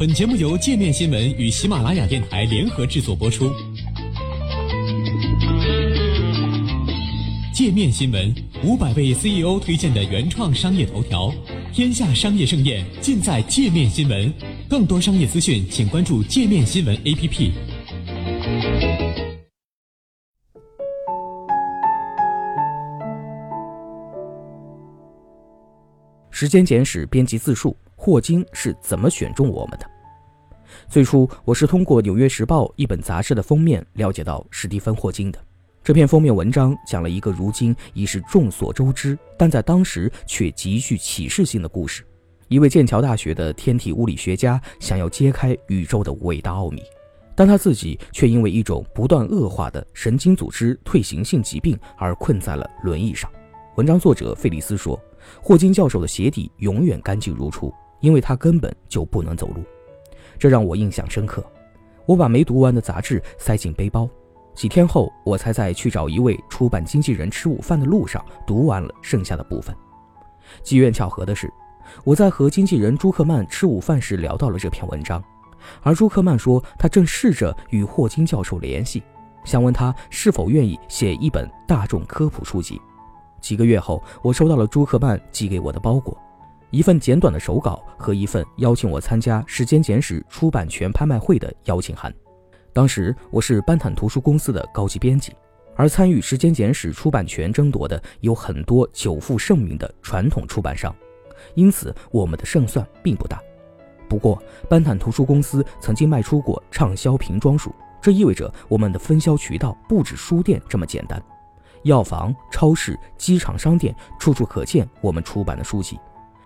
本节目由界面新闻与喜马拉雅电台联合制作播出。界面新闻五百位 CEO 推荐的原创商业头条，天下商业盛宴尽在界面新闻。更多商业资讯，请关注界面新闻 APP。时间简史编辑自述：霍金是怎么选中我们的？最初，我是通过《纽约时报》一本杂志的封面了解到史蒂芬·霍金的。这篇封面文章讲了一个如今已是众所周知，但在当时却极具启示性的故事：一位剑桥大学的天体物理学家想要揭开宇宙的伟大奥秘，但他自己却因为一种不断恶化的神经组织退行性疾病而困在了轮椅上。文章作者费利斯说：“霍金教授的鞋底永远干净如初，因为他根本就不能走路。”这让我印象深刻。我把没读完的杂志塞进背包。几天后，我才在去找一位出版经纪人吃午饭的路上读完了剩下的部分。机缘巧合的是，我在和经纪人朱克曼吃午饭时聊到了这篇文章，而朱克曼说他正试着与霍金教授联系，想问他是否愿意写一本大众科普书籍。几个月后，我收到了朱克曼寄给我的包裹，一份简短的手稿和一份邀请我参加《时间简史》出版权拍卖会的邀请函。当时我是班坦图书公司的高级编辑，而参与《时间简史》出版权争夺的有很多久负盛名的传统出版商，因此我们的胜算并不大。不过，班坦图书公司曾经卖出过畅销瓶装书，这意味着我们的分销渠道不止书店这么简单，药房、超市、机场商店处处可见我们出版的书籍。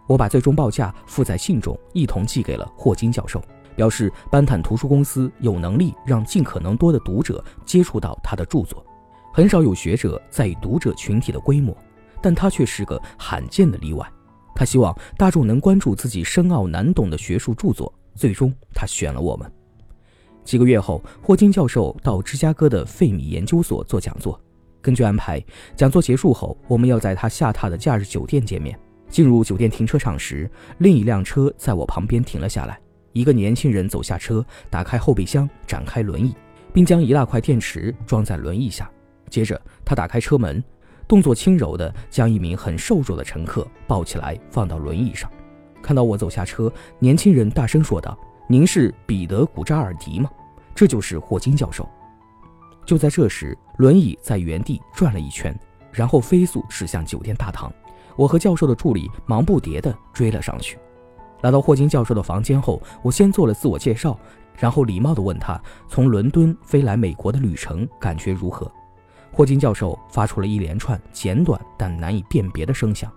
我把最终报价附在信中，一同寄给了霍金教授。表示班坦图书公司有能力让尽可能多的读者接触到他的著作，很少有学者在意读者群体的规模，但他却是个罕见的例外。他希望大众能关注自己深奥难懂的学术著作，最终他选了我们。几个月后，霍金教授到芝加哥的费米研究所做讲座。根据安排，讲座结束后，我们要在他下榻的假日酒店见面。进入酒店停车场时，另一辆车在我旁边停了下来。一个年轻人走下车，打开后备箱，展开轮椅，并将一大块电池装在轮椅下。接着，他打开车门，动作轻柔地将一名很瘦弱的乘客抱起来放到轮椅上。看到我走下车，年轻人大声说道：“您是彼得·古扎尔迪吗？这就是霍金教授。”就在这时，轮椅在原地转了一圈，然后飞速驶向酒店大堂。我和教授的助理忙不迭地追了上去。来到霍金教授的房间后，我先做了自我介绍，然后礼貌地问他从伦敦飞来美国的旅程感觉如何。霍金教授发出了一连串简短但难以辨别的声响，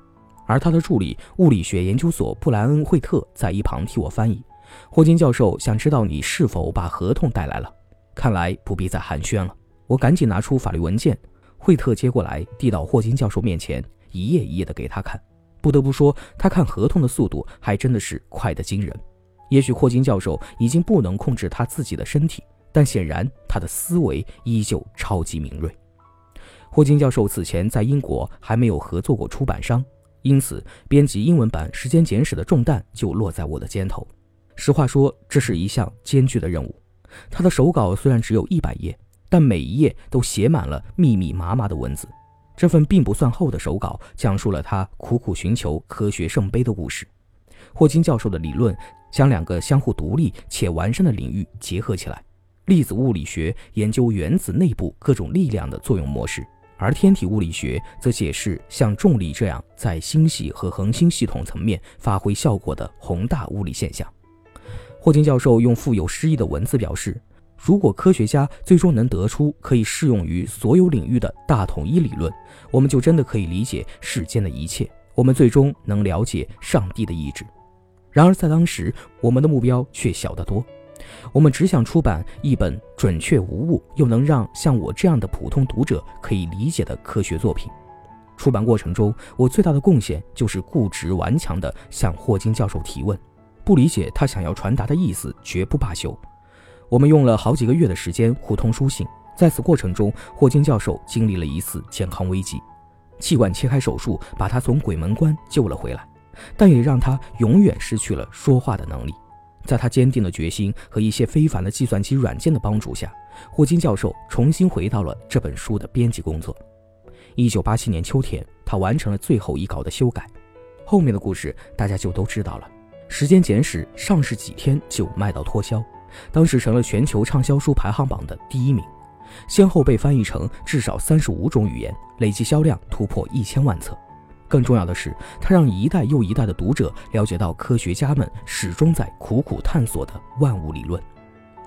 而他的助理物理学研究所布莱恩·惠特在一旁替我翻译。霍金教授想知道你是否把合同带来了，看来不必再寒暄了。我赶紧拿出法律文件，惠特接过来递到霍金教授面前，一页一页地给他看。不得不说，他看合同的速度还真的是快得惊人。也许霍金教授已经不能控制他自己的身体，但显然他的思维依旧超级敏锐。霍金教授此前在英国还没有合作过出版商，因此编辑英文版《时间简史》的重担就落在我的肩头。实话说，这是一项艰巨的任务。他的手稿虽然只有一百页，但每一页都写满了密密麻麻的文字。这份并不算厚的手稿讲述了他苦苦寻求科学圣杯的故事。霍金教授的理论将两个相互独立且完善的领域结合起来：粒子物理学研究原子内部各种力量的作用模式，而天体物理学则解释像重力这样在星系和恒星系统层面发挥效果的宏大物理现象。霍金教授用富有诗意的文字表示。如果科学家最终能得出可以适用于所有领域的大统一理论，我们就真的可以理解世间的一切。我们最终能了解上帝的意志。然而，在当时，我们的目标却小得多。我们只想出版一本准确无误，又能让像我这样的普通读者可以理解的科学作品。出版过程中，我最大的贡献就是固执顽强地向霍金教授提问，不理解他想要传达的意思，绝不罢休。我们用了好几个月的时间互通书信，在此过程中，霍金教授经历了一次健康危机，气管切开手术把他从鬼门关救了回来，但也让他永远失去了说话的能力。在他坚定的决心和一些非凡的计算机软件的帮助下，霍金教授重新回到了这本书的编辑工作。一九八七年秋天，他完成了最后一稿的修改。后面的故事大家就都知道了。《时间简史》上市几天就卖到脱销，当时成了全球畅销书排行榜的第一名，先后被翻译成至少三十五种语言，累计销量突破一千万册。更重要的是，它让一代又一代的读者了解到科学家们始终在苦苦探索的万物理论。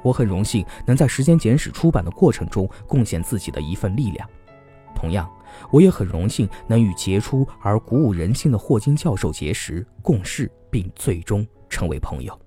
我很荣幸能在《时间简史》出版的过程中贡献自己的一份力量。同样，我也很荣幸能与杰出而鼓舞人心的霍金教授结识、共事，并最终成为朋友。